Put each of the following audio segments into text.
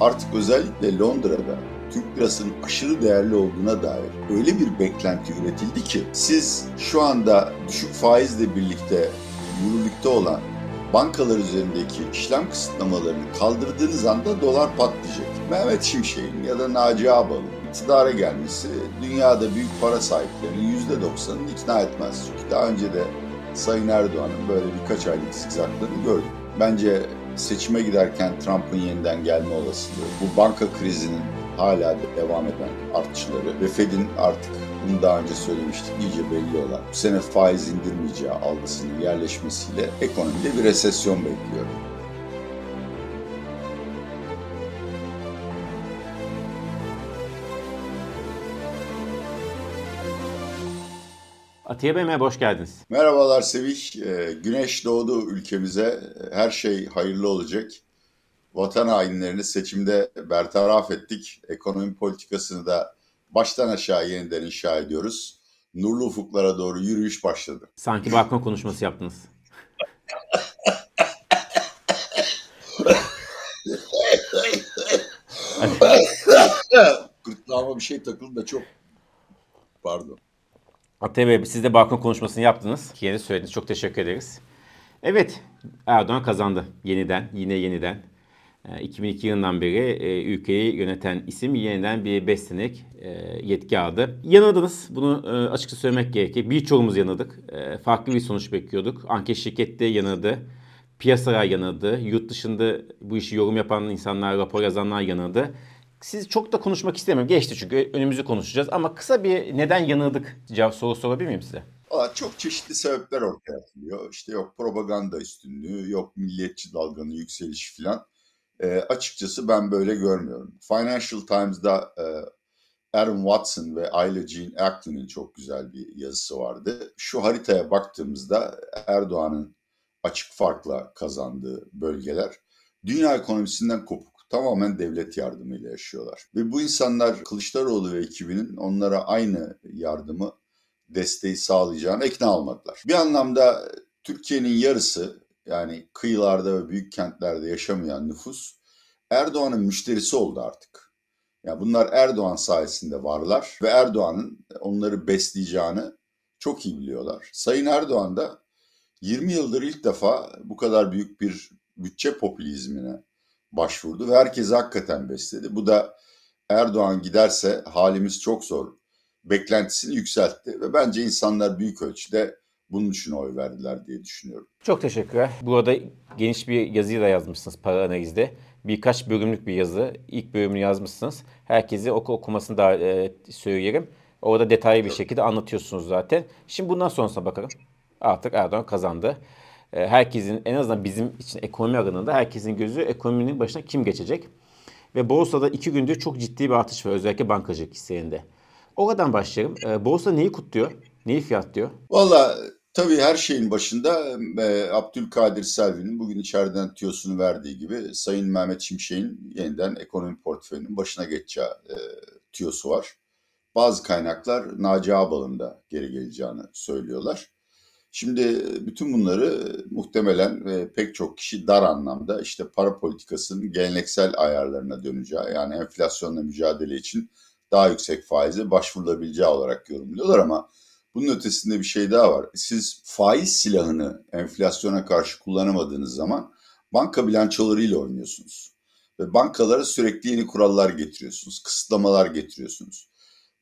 artık özellikle Londra'da Türk lirasının aşırı değerli olduğuna dair öyle bir beklenti üretildi ki siz şu anda düşük faizle birlikte yürürlükte olan bankalar üzerindeki işlem kısıtlamalarını kaldırdığınız anda dolar patlayacak. Mehmet Şimşek'in ya da Naci Ağbal'ın iktidara gelmesi dünyada büyük para sahiplerinin %90'ını ikna etmez. Çünkü daha önce de Sayın Erdoğan'ın böyle birkaç aylık zikzaklarını gördük. Bence seçime giderken Trump'ın yeniden gelme olasılığı, bu banka krizinin hala devam eden artışları ve Fed'in artık bunu daha önce söylemiştik iyice belli olan bu sene faiz indirmeyeceği algısının yerleşmesiyle ekonomide bir resesyon bekliyorum. Atiye Bey merhaba, hoş geldiniz. Merhabalar Sevih. Ee, güneş doğdu ülkemize. Her şey hayırlı olacak. Vatan hainlerini seçimde bertaraf ettik. Ekonomi politikasını da baştan aşağı yeniden inşa ediyoruz. Nurlu ufuklara doğru yürüyüş başladı. Sanki balkon konuşması yaptınız. Gırtlağıma bir şey takıldı da çok pardon. Atiye Bey siz de balkon konuşmasını yaptınız. Yeni söylediniz. Çok teşekkür ederiz. Evet Erdoğan kazandı yeniden yine yeniden. 2002 ee, yılından beri e, ülkeyi yöneten isim yeniden bir 5 senelik e, yetki aldı. Yanıldınız. Bunu e, açıkça söylemek gerekir. Birçoğumuz yanıldık. Farklı bir sonuç bekliyorduk. Anket şirkette yanıldı. Piyasalar yanıldı. Yurt dışında bu işi yorum yapan insanlar, rapor yazanlar yanıldı. Siz çok da konuşmak istemiyorum. Geçti çünkü önümüzü konuşacağız. Ama kısa bir neden yanıldık cevap soru sorabilir miyim size? Aa, çok çeşitli sebepler ortaya atılıyor. İşte yok propaganda üstünlüğü, yok milliyetçi dalganın yükselişi falan. E, açıkçası ben böyle görmüyorum. Financial Times'da e, Aaron Watson ve Ayla Jean Ackley'nin çok güzel bir yazısı vardı. Şu haritaya baktığımızda Erdoğan'ın açık farkla kazandığı bölgeler dünya ekonomisinden kopuk. Tamamen devlet yardımıyla yaşıyorlar. Ve bu insanlar Kılıçdaroğlu ve ekibinin onlara aynı yardımı, desteği sağlayacağını ikna almadılar. Bir anlamda Türkiye'nin yarısı yani kıyılarda ve büyük kentlerde yaşamayan nüfus Erdoğan'ın müşterisi oldu artık. Yani bunlar Erdoğan sayesinde varlar ve Erdoğan'ın onları besleyeceğini çok iyi biliyorlar. Sayın Erdoğan da 20 yıldır ilk defa bu kadar büyük bir bütçe popülizmine başvurdu ve herkesi hakikaten besledi. Bu da Erdoğan giderse halimiz çok zor beklentisini yükseltti ve bence insanlar büyük ölçüde bunun için oy verdiler diye düşünüyorum. Çok teşekkürler. Burada geniş bir yazıyı da yazmışsınız para analizde. Birkaç bölümlük bir yazı. İlk bölümünü yazmışsınız. Herkesi oku okumasını da e, söyleyelim. Orada detaylı bir şekilde anlatıyorsunuz zaten. Şimdi bundan sonrasına bakalım. Artık Erdoğan kazandı. E, herkesin en azından bizim için ekonomi alanında herkesin gözü ekonominin başına kim geçecek? Ve borsada iki gündür çok ciddi bir artış var özellikle bankacılık hisselerinde. Oradan başlayalım. E, borsa neyi kutluyor? Neyi fiyatlıyor? Valla Tabii her şeyin başında e, Abdülkadir Selvi'nin bugün içeriden tüyosunu verdiği gibi Sayın Mehmet Şimşek'in yeniden ekonomi portföyünün başına geçeceği e, tüyosu var. Bazı kaynaklar Naci Ağbal'ın da geri geleceğini söylüyorlar. Şimdi bütün bunları muhtemelen e, pek çok kişi dar anlamda işte para politikasının geleneksel ayarlarına döneceği yani enflasyonla mücadele için daha yüksek faize başvurulabileceği olarak yorumluyorlar ama bunun ötesinde bir şey daha var. Siz faiz silahını enflasyona karşı kullanamadığınız zaman banka bilançolarıyla oynuyorsunuz. Ve bankalara sürekli yeni kurallar getiriyorsunuz, kısıtlamalar getiriyorsunuz.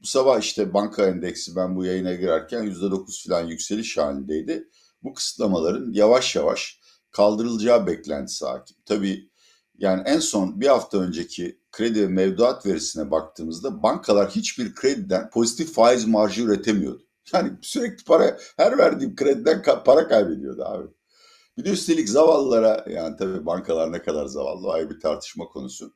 Bu sabah işte banka endeksi ben bu yayına girerken %9 falan yükseliş halindeydi. Bu kısıtlamaların yavaş yavaş kaldırılacağı beklentisi hakim. Tabii yani en son bir hafta önceki kredi ve mevduat verisine baktığımızda bankalar hiçbir krediden pozitif faiz marjı üretemiyordu. Yani sürekli para, her verdiğim krediden para kaybediyordu abi. Bir de üstelik zavallılara, yani tabii bankalar ne kadar zavallı ayrı bir tartışma konusu.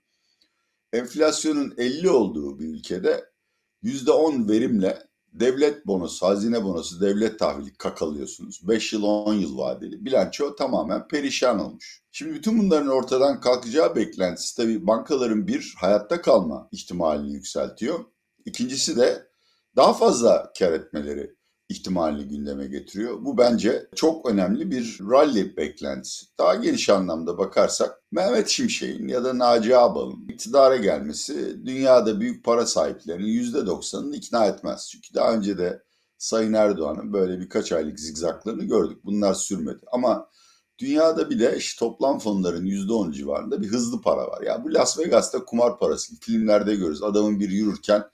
Enflasyonun 50 olduğu bir ülkede %10 verimle devlet bonosu, hazine bonosu, devlet tahvili kakalıyorsunuz. 5 yıl 10 yıl vadeli. Bilanço tamamen perişan olmuş. Şimdi bütün bunların ortadan kalkacağı beklentisi tabii bankaların bir hayatta kalma ihtimalini yükseltiyor. İkincisi de daha fazla kar etmeleri ihtimalini gündeme getiriyor. Bu bence çok önemli bir rally beklentisi. Daha geniş anlamda bakarsak Mehmet Şimşek'in ya da Naci Ağbal'ın iktidara gelmesi dünyada büyük para sahiplerinin %90'ını ikna etmez. Çünkü daha önce de Sayın Erdoğan'ın böyle birkaç aylık zigzaklarını gördük. Bunlar sürmedi. Ama dünyada bir de işte toplam fonların %10 civarında bir hızlı para var. Ya bu Las Vegas'ta kumar parası. Filmlerde görürüz. Adamın bir yürürken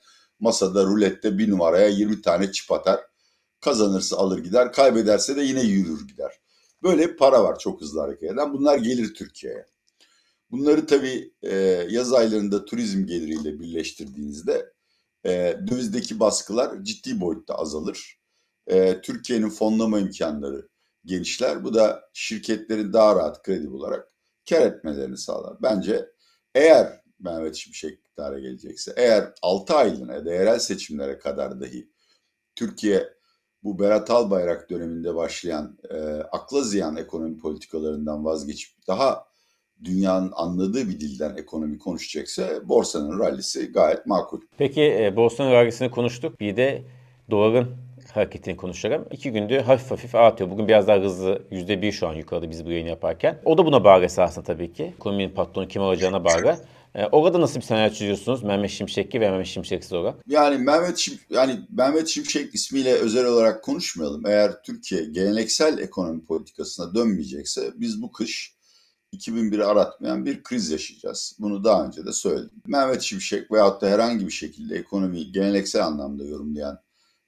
masada rulette bir numaraya 20 tane çip atar. Kazanırsa alır gider, kaybederse de yine yürür gider. Böyle para var çok hızlı hareket eden. Bunlar gelir Türkiye'ye. Bunları tabii e, yaz aylarında turizm geliriyle birleştirdiğinizde e, dövizdeki baskılar ciddi boyutta azalır. E, Türkiye'nin fonlama imkanları genişler. Bu da şirketlerin daha rahat kredi olarak kar etmelerini sağlar. Bence eğer Mehmet Şimşek iktidara gelecekse, eğer 6 aylığına ya da yerel seçimlere kadar dahi Türkiye bu Berat Albayrak döneminde başlayan e, akla ziyan ekonomi politikalarından vazgeçip daha dünyanın anladığı bir dilden ekonomi konuşacaksa borsanın rallisi gayet makul. Peki e, borsanın rallisini konuştuk. Bir de doların hareketini konuşalım. İki gündür hafif hafif artıyor. Bugün biraz daha hızlı %1 şu an yukarıda biz bu yayını yaparken. O da buna bağlı esasında tabii ki. Ekonominin patronu kim olacağına bağlı. E, orada nasıl bir senaryo çiziyorsunuz Mehmet Şimşek'i ve Mehmet Şimşek'siz olarak? Yani Mehmet Şim, yani Mehmet Şimşek ismiyle özel olarak konuşmayalım. Eğer Türkiye geleneksel ekonomi politikasına dönmeyecekse biz bu kış 2001'i aratmayan bir kriz yaşayacağız. Bunu daha önce de söyledim. Mehmet Şimşek veyahut da herhangi bir şekilde ekonomiyi geleneksel anlamda yorumlayan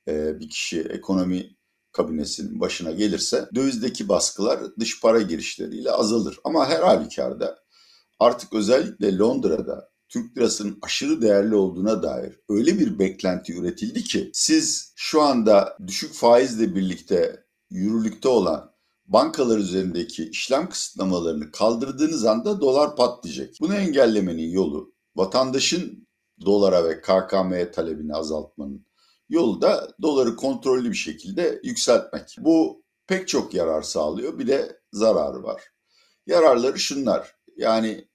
e, bir kişi ekonomi kabinesinin başına gelirse dövizdeki baskılar dış para girişleriyle azalır. Ama her halükarda artık özellikle Londra'da Türk lirasının aşırı değerli olduğuna dair öyle bir beklenti üretildi ki siz şu anda düşük faizle birlikte yürürlükte olan bankalar üzerindeki işlem kısıtlamalarını kaldırdığınız anda dolar patlayacak. Bunu engellemenin yolu vatandaşın dolara ve KKM'ye talebini azaltmanın yolu da doları kontrollü bir şekilde yükseltmek. Bu pek çok yarar sağlıyor. Bir de zararı var. Yararları şunlar. Yani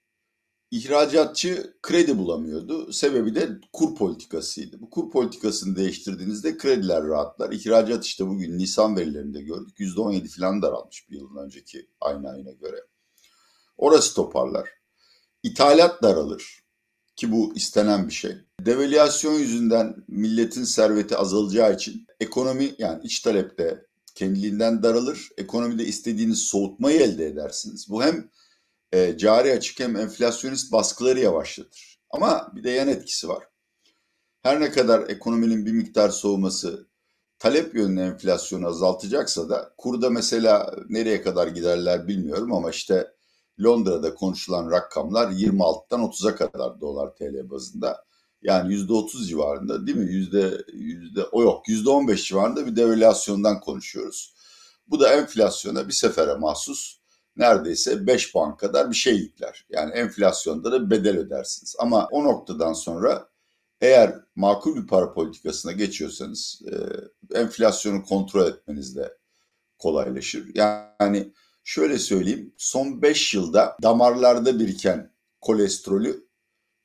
ihracatçı kredi bulamıyordu. Sebebi de kur politikasıydı. Bu kur politikasını değiştirdiğinizde krediler rahatlar. İhracat işte bugün Nisan verilerinde gördük. %17 falan daralmış bir yılın önceki aynı ayına göre. Orası toparlar. İthalat daralır ki bu istenen bir şey. Devalüasyon yüzünden milletin serveti azalacağı için ekonomi yani iç talepte kendiliğinden daralır. Ekonomide istediğiniz soğutmayı elde edersiniz. Bu hem e, cari açık hem enflasyonist baskıları yavaşlatır. Ama bir de yan etkisi var. Her ne kadar ekonominin bir miktar soğuması talep yönlü enflasyonu azaltacaksa da kurda mesela nereye kadar giderler bilmiyorum ama işte Londra'da konuşulan rakamlar 26'dan 30'a kadar dolar TL bazında. Yani %30 civarında değil mi? Yüzde, yüzde, o yok %15 civarında bir devalüasyondan konuşuyoruz. Bu da enflasyona bir sefere mahsus neredeyse 5 puan kadar bir şey yükler. Yani enflasyonda da bedel ödersiniz. Ama o noktadan sonra eğer makul bir para politikasına geçiyorsanız e, enflasyonu kontrol etmeniz de kolaylaşır. Yani şöyle söyleyeyim son 5 yılda damarlarda biriken kolesterolü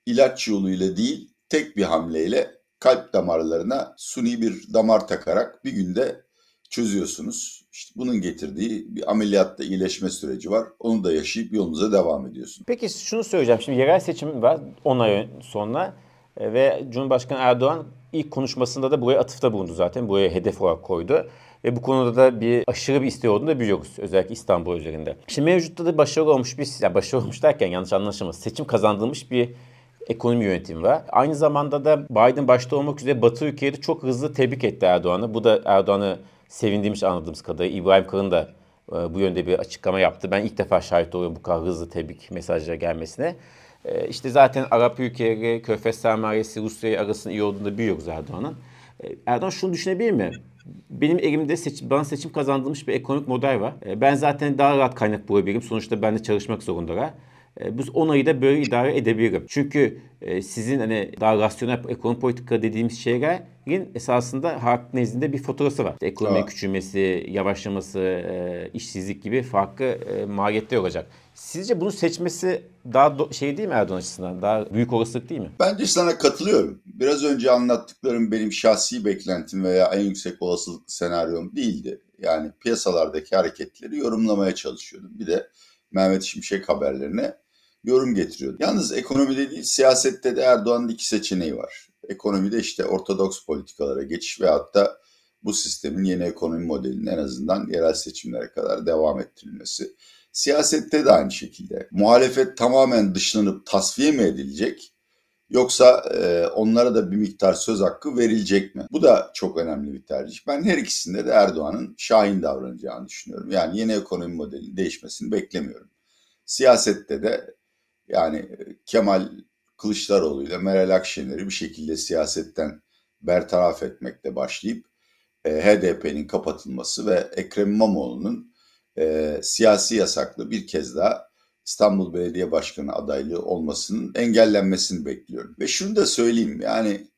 ilaç yoluyla değil tek bir hamleyle kalp damarlarına suni bir damar takarak bir günde çözüyorsunuz. İşte bunun getirdiği bir ameliyatta iyileşme süreci var. Onu da yaşayıp yolunuza devam ediyorsun. Peki şunu söyleyeceğim. Şimdi yerel seçim var 10 ay sonra e, ve Cumhurbaşkanı Erdoğan ilk konuşmasında da buraya atıfta bulundu zaten. Buraya hedef olarak koydu. Ve bu konuda da bir aşırı bir isteği olduğunu da biliyoruz. Özellikle İstanbul üzerinde. Şimdi mevcutta da başarılı olmuş bir, yani başarılı olmuş derken yanlış anlaşılmasın. Seçim kazandırmış bir ekonomi yönetimi var. Aynı zamanda da Biden başta olmak üzere Batı ülkeleri çok hızlı tebrik etti Erdoğan'ı. Bu da Erdoğan'ı sevindiğimiz anladığımız kadarıyla İbrahim Kalın da e, bu yönde bir açıklama yaptı. Ben ilk defa şahit oluyorum bu kadar hızlı tebrik mesajları gelmesine. E, işte zaten Arap ülkeleri, Körfez sermayesi, Rusya arasında iyi olduğunu da biliyoruz Erdoğan'ın. E, Erdoğan şunu düşünebilir mi? Benim elimde seçim, bana seçim kazandırmış bir ekonomik model var. Ben zaten daha rahat kaynak bulabilirim. Sonuçta ben de çalışmak zorundalar. E, bu onayı da böyle idare edebilirim. Çünkü e, sizin hani daha rasyonel ekonomi politika dediğimiz şeylerin esasında halk nezdinde bir faturası var. İşte ekonomi evet. küçülmesi, yavaşlaması, e, işsizlik gibi farklı maliyetler olacak. Sizce bunu seçmesi daha şey değil mi Erdoğan açısından? Daha büyük olasılık değil mi? Bence sana katılıyorum. Biraz önce anlattıklarım benim şahsi beklentim veya en yüksek olasılık senaryom değildi. Yani piyasalardaki hareketleri yorumlamaya çalışıyordum. Bir de Mehmet Şimşek haberlerine yorum getiriyordu. Yalnız ekonomide değil siyasette de Erdoğan'ın iki seçeneği var. Ekonomide işte ortodoks politikalara geçiş ve hatta bu sistemin yeni ekonomi modelinin en azından yerel seçimlere kadar devam ettirilmesi. Siyasette de aynı şekilde. Muhalefet tamamen dışlanıp tasfiye mi edilecek? Yoksa e, onlara da bir miktar söz hakkı verilecek mi? Bu da çok önemli bir tercih. Ben her ikisinde de Erdoğan'ın şahin davranacağını düşünüyorum. Yani yeni ekonomi modelinin değişmesini beklemiyorum. Siyasette de yani Kemal Kılıçdaroğlu ile Meral Akşener'i bir şekilde siyasetten bertaraf etmekle başlayıp e, HDP'nin kapatılması ve Ekrem İmamoğlu'nun e, siyasi yasaklı bir kez daha İstanbul Belediye Başkanı adaylığı olmasının engellenmesini bekliyorum. Ve şunu da söyleyeyim yani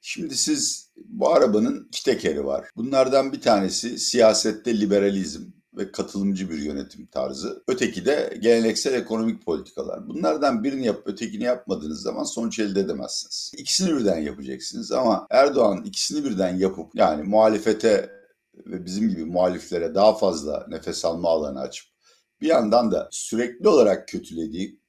şimdi siz bu arabanın iki tekeri var. Bunlardan bir tanesi siyasette liberalizm ve katılımcı bir yönetim tarzı. Öteki de geleneksel ekonomik politikalar. Bunlardan birini yapıp ötekini yapmadığınız zaman sonuç elde edemezsiniz. İkisini birden yapacaksınız ama Erdoğan ikisini birden yapıp yani muhalefete ve bizim gibi muhaliflere daha fazla nefes alma alanı açıp bir yandan da sürekli olarak kötülediği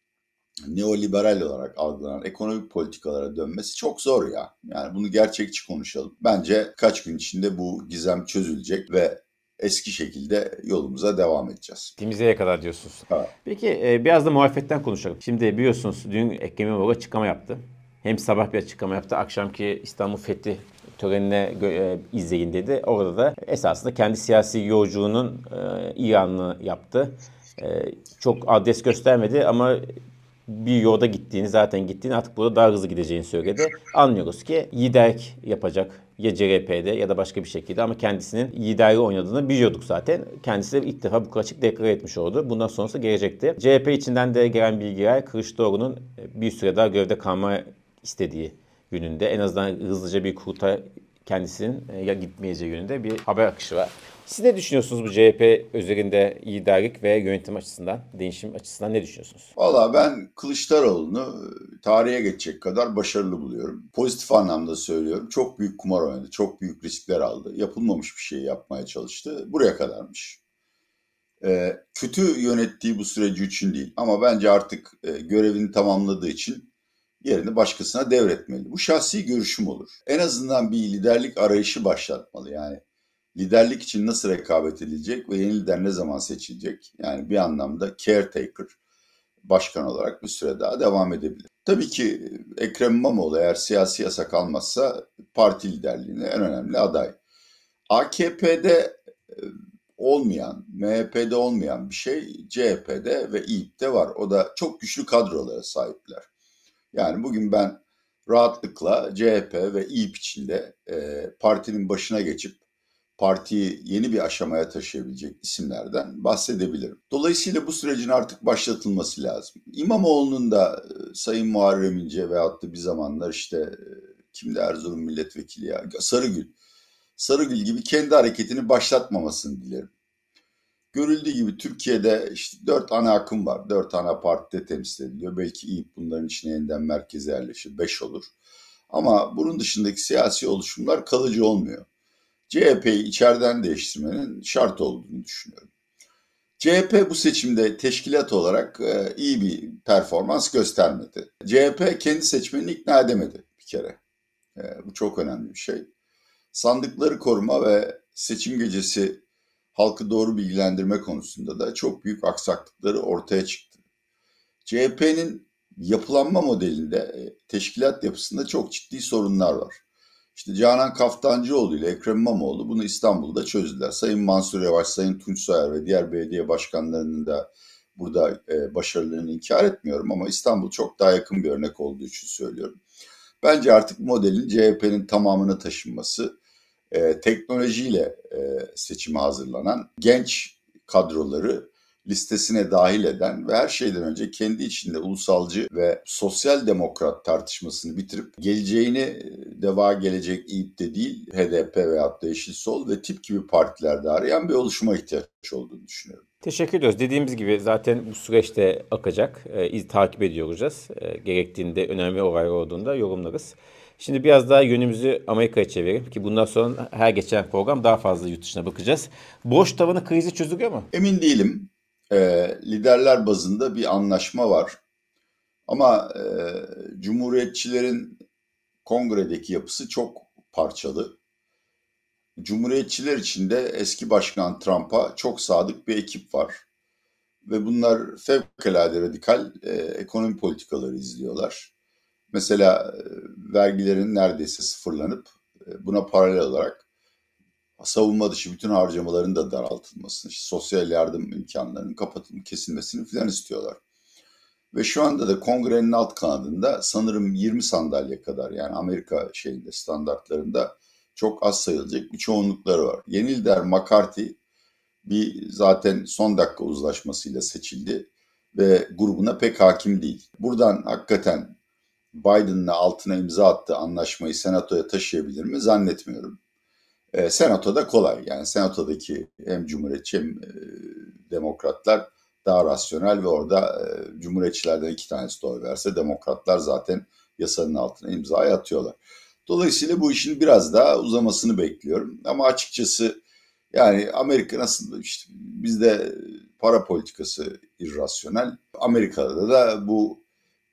neoliberal olarak algılanan ekonomik politikalara dönmesi çok zor ya. Yani bunu gerçekçi konuşalım. Bence kaç gün içinde bu gizem çözülecek ve eski şekilde yolumuza devam edeceğiz. Temizliğe kadar diyorsunuz. Evet. Peki e, biraz da muhalefetten konuşalım. Şimdi biliyorsunuz dün Ekrem İmamoğlu açıklama yaptı. Hem sabah bir açıklama yaptı, akşamki İstanbul Fethi törenine e, izleyin dedi. Orada da esasında kendi siyasi yolculuğunun e, ilanını yaptı. E, çok adres göstermedi ama bir yolda gittiğini zaten gittiğini artık burada daha hızlı gideceğini söyledi. Anlıyoruz ki liderlik yapacak ya CHP'de ya da başka bir şekilde ama kendisinin liderliği oynadığını biliyorduk zaten. Kendisi de ilk defa bu açık deklar etmiş oldu. Bundan sonrası gelecekti. CHP içinden de gelen bilgiler Kılıçdaroğlu'nun bir süre daha görevde kalma istediği yönünde. En azından hızlıca bir kurta kendisinin e, ya gitmeyeceği yönünde bir haber akışı var. Siz ne düşünüyorsunuz bu CHP üzerinde liderlik ve yönetim açısından, değişim açısından ne düşünüyorsunuz? Valla ben Kılıçdaroğlu'nu e, tarihe geçecek kadar başarılı buluyorum. Pozitif anlamda söylüyorum. Çok büyük kumar oynadı, çok büyük riskler aldı. Yapılmamış bir şey yapmaya çalıştı. Buraya kadarmış. Ee, kötü yönettiği bu süreci için değil ama bence artık e, görevini tamamladığı için yerini başkasına devretmeli. Bu şahsi görüşüm olur. En azından bir liderlik arayışı başlatmalı. Yani liderlik için nasıl rekabet edilecek ve yeni lider ne zaman seçilecek? Yani bir anlamda caretaker başkan olarak bir süre daha devam edebilir. Tabii ki Ekrem İmamoğlu eğer siyasi yasak almazsa parti liderliğine en önemli aday. AKP'de e, olmayan, MHP'de olmayan bir şey CHP'de ve İYİP'te var. O da çok güçlü kadrolara sahipler. Yani bugün ben rahatlıkla CHP ve İYİP içinde e, partinin başına geçip partiyi yeni bir aşamaya taşıyabilecek isimlerden bahsedebilirim. Dolayısıyla bu sürecin artık başlatılması lazım. İmamoğlu'nun da e, Sayın Muharrem İnce veyahut da bir zamanlar işte e, kimdi Erzurum milletvekili ya Sarıgül. Sarıgül gibi kendi hareketini başlatmamasını dilerim. Görüldüğü gibi Türkiye'de işte dört ana akım var. Dört ana partide temsil ediliyor. Belki iyi bunların içine yeniden merkeze yerleşir. Beş olur. Ama bunun dışındaki siyasi oluşumlar kalıcı olmuyor. CHP'yi içeriden değiştirmenin şart olduğunu düşünüyorum. CHP bu seçimde teşkilat olarak e, iyi bir performans göstermedi. CHP kendi seçmenini ikna edemedi bir kere. E, bu çok önemli bir şey. Sandıkları koruma ve seçim gecesi halkı doğru bilgilendirme konusunda da çok büyük aksaklıkları ortaya çıktı. CHP'nin yapılanma modelinde e, teşkilat yapısında çok ciddi sorunlar var. İşte Canan Kaftancıoğlu ile Ekrem İmamoğlu bunu İstanbul'da çözdüler. Sayın Mansur Yavaş, Sayın Tunç Soyer ve diğer belediye başkanlarının da burada e, başarılarını inkar etmiyorum ama İstanbul çok daha yakın bir örnek olduğu için söylüyorum. Bence artık modelin CHP'nin tamamını taşınması, e, teknolojiyle e, seçime hazırlanan genç kadroları listesine dahil eden ve her şeyden önce kendi içinde ulusalcı ve sosyal demokrat tartışmasını bitirip geleceğini e, deva gelecek İYİP'te değil HDP veyahut da Yeşil Sol ve tip gibi partilerde arayan bir oluşuma ihtiyaç olduğunu düşünüyorum. Teşekkür ediyoruz. Dediğimiz gibi zaten bu süreçte akacak. E, iz takip ediyoruz. E, gerektiğinde önemli olay olduğunda yorumlarız. Şimdi biraz daha yönümüzü Amerika'ya çevirelim ki bundan sonra her geçen program daha fazla yurt dışına bakacağız. Boş tavanı krizi çözülüyor mu? Emin değilim. E, liderler bazında bir anlaşma var. Ama e, Cumhuriyetçilerin kongredeki yapısı çok parçalı. Cumhuriyetçiler içinde eski başkan Trump'a çok sadık bir ekip var. Ve bunlar fevkalade radikal e, ekonomi politikaları izliyorlar. Mesela e, vergilerin neredeyse sıfırlanıp e, buna paralel olarak savunma dışı bütün harcamaların da daraltılmasını, işte sosyal yardım imkanlarının kapatılması, kesilmesini filan istiyorlar. Ve şu anda da kongrenin alt kanadında sanırım 20 sandalye kadar yani Amerika şeyinde standartlarında çok az sayılacak bir çoğunlukları var. Yeni McCarthy bir zaten son dakika uzlaşmasıyla seçildi ve grubuna pek hakim değil. Buradan hakikaten Biden'la altına imza attığı anlaşmayı senatoya taşıyabilir mi zannetmiyorum. E, senatoda kolay yani senatodaki hem cumhuriyetçi hem e, demokratlar daha rasyonel ve orada e, cumhuriyetçilerden iki tanesi de oy verse demokratlar zaten yasanın altına imzayı atıyorlar. Dolayısıyla bu işin biraz daha uzamasını bekliyorum. Ama açıkçası yani Amerika nasıl işte bizde para politikası irrasyonel. Amerika'da da bu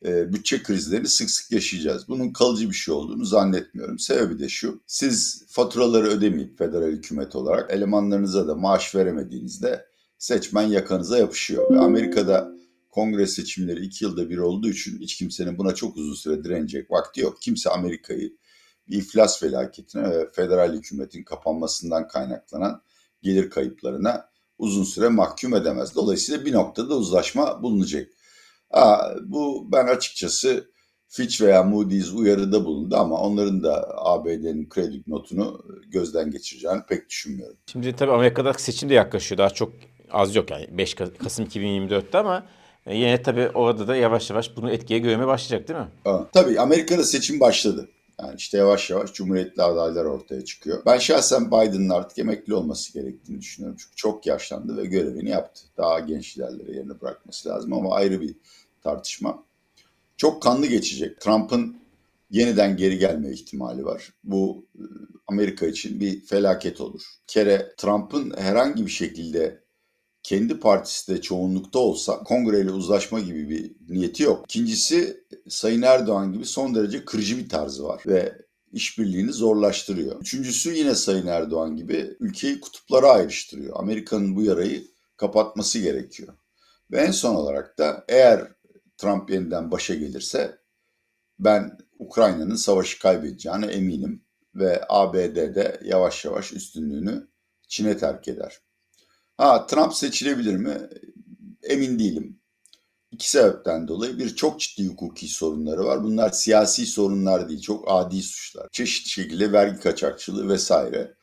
e, bütçe krizlerini sık sık yaşayacağız. Bunun kalıcı bir şey olduğunu zannetmiyorum. Sebebi de şu. Siz faturaları ödemeyip federal hükümet olarak elemanlarınıza da maaş veremediğinizde seçmen yakanıza yapışıyor. Ve Amerika'da kongre seçimleri iki yılda bir olduğu için hiç kimsenin buna çok uzun süre direnecek vakti yok. Kimse Amerika'yı bir iflas felaketine ve federal hükümetin kapanmasından kaynaklanan gelir kayıplarına uzun süre mahkum edemez. Dolayısıyla bir noktada uzlaşma bulunacak. Aa, bu ben açıkçası Fitch veya Moody's uyarıda bulundu ama onların da ABD'nin kredi notunu gözden geçireceğini pek düşünmüyorum. Şimdi tabii Amerika'da seçim de yaklaşıyor. Daha çok az yok yani 5 Kasım 2024'te ama e, yine tabii orada da yavaş yavaş bunu etkiye görmeye başlayacak değil mi? Aa, tabii Amerika'da seçim başladı. Yani işte yavaş yavaş cumhuriyetli adaylar ortaya çıkıyor. Ben şahsen Biden'ın artık emekli olması gerektiğini düşünüyorum. Çünkü çok yaşlandı ve görevini yaptı. Daha genç liderlere yerine bırakması lazım ama ayrı bir tartışma. Çok kanlı geçecek. Trump'ın yeniden geri gelme ihtimali var. Bu e, Amerika için bir felaket olur. Kere Trump'ın herhangi bir şekilde kendi partisi de çoğunlukta olsa kongreyle uzlaşma gibi bir niyeti yok. İkincisi Sayın Erdoğan gibi son derece kırıcı bir tarzı var ve işbirliğini zorlaştırıyor. Üçüncüsü yine Sayın Erdoğan gibi ülkeyi kutuplara ayrıştırıyor. Amerika'nın bu yarayı kapatması gerekiyor. Ve en son olarak da eğer Trump yeniden başa gelirse ben Ukrayna'nın savaşı kaybedeceğine eminim ve ABD'de yavaş yavaş üstünlüğünü Çin'e terk eder. Ha Trump seçilebilir mi? Emin değilim. İki sebepten dolayı bir çok ciddi hukuki sorunları var. Bunlar siyasi sorunlar değil, çok adi suçlar. Çeşitli şekilde vergi kaçakçılığı vesaire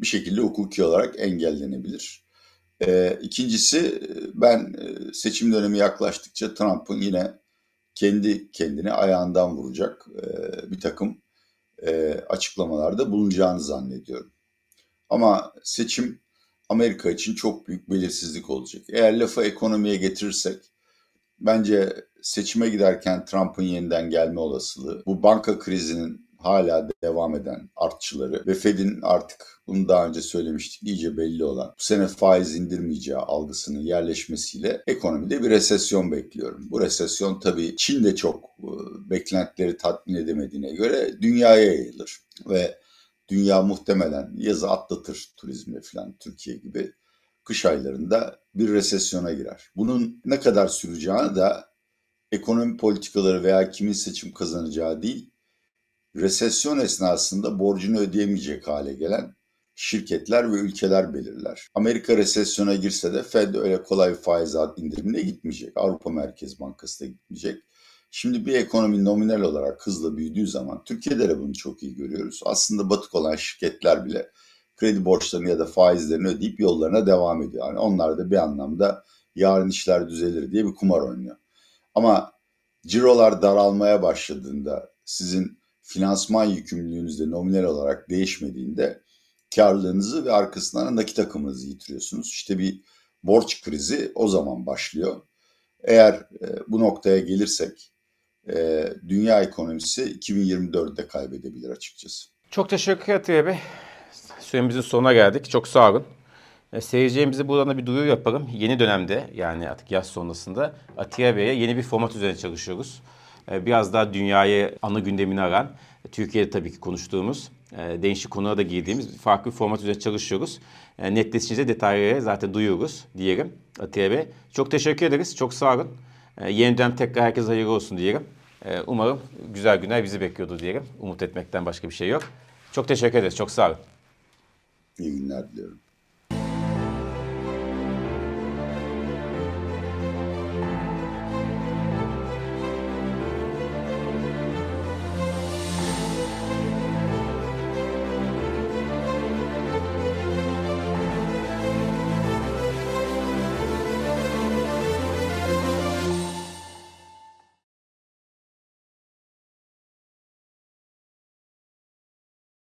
bir şekilde hukuki olarak engellenebilir. Ee, ikincisi ben e, seçim dönemi yaklaştıkça Trump'ın yine kendi kendine ayağından vuracak e, bir takım e, açıklamalarda bulunacağını zannediyorum. Ama seçim Amerika için çok büyük belirsizlik olacak. Eğer lafı ekonomiye getirirsek bence seçime giderken Trump'ın yeniden gelme olasılığı, bu banka krizinin hala devam eden artçıları ve Fed'in artık bunu daha önce söylemiştik iyice belli olan bu sene faiz indirmeyeceği algısının yerleşmesiyle ekonomide bir resesyon bekliyorum. Bu resesyon tabii Çin'de çok e, beklentileri tatmin edemediğine göre dünyaya yayılır ve dünya muhtemelen yazı atlatır turizmle falan Türkiye gibi kış aylarında bir resesyona girer. Bunun ne kadar süreceğini de ekonomi politikaları veya kimin seçim kazanacağı değil, resesyon esnasında borcunu ödeyemeyecek hale gelen şirketler ve ülkeler belirler. Amerika resesyona girse de Fed öyle kolay faiz indirimine gitmeyecek. Avrupa Merkez Bankası da gitmeyecek. Şimdi bir ekonomi nominal olarak hızla büyüdüğü zaman Türkiye'de de bunu çok iyi görüyoruz. Aslında batık olan şirketler bile kredi borçlarını ya da faizlerini ödeyip yollarına devam ediyor. Yani onlar da bir anlamda yarın işler düzelir diye bir kumar oynuyor. Ama cirolar daralmaya başladığında sizin finansman yükümlülüğünüz de nominal olarak değişmediğinde karlılığınızı ve arkasından nakit akımınızı yitiriyorsunuz. İşte bir borç krizi o zaman başlıyor. Eğer e, bu noktaya gelirsek e, dünya ekonomisi 2024'de kaybedebilir açıkçası. Çok teşekkür ederim Bey. Süremizin sonuna geldik. Çok sağ olun. E, seyircilerimize buradan da bir duyuru yapalım. Yeni dönemde yani artık yaz sonrasında Atiye Bey'e yeni bir format üzerine çalışıyoruz. E, biraz daha dünyayı ana gündemini aran, Türkiye'de tabii ki konuştuğumuz, e, değişik konulara da girdiğimiz farklı bir format üzerine çalışıyoruz. E, netleşince detayları zaten duyuyoruz diyelim Atiye Bey. Çok teşekkür ederiz. Çok sağ olun. E, yeni dönem tekrar herkese hayırlı olsun diyelim. E, umarım güzel günler bizi bekliyordu diyelim. Umut etmekten başka bir şey yok. Çok teşekkür ederiz. Çok sağ olun. İyi günler diliyorum.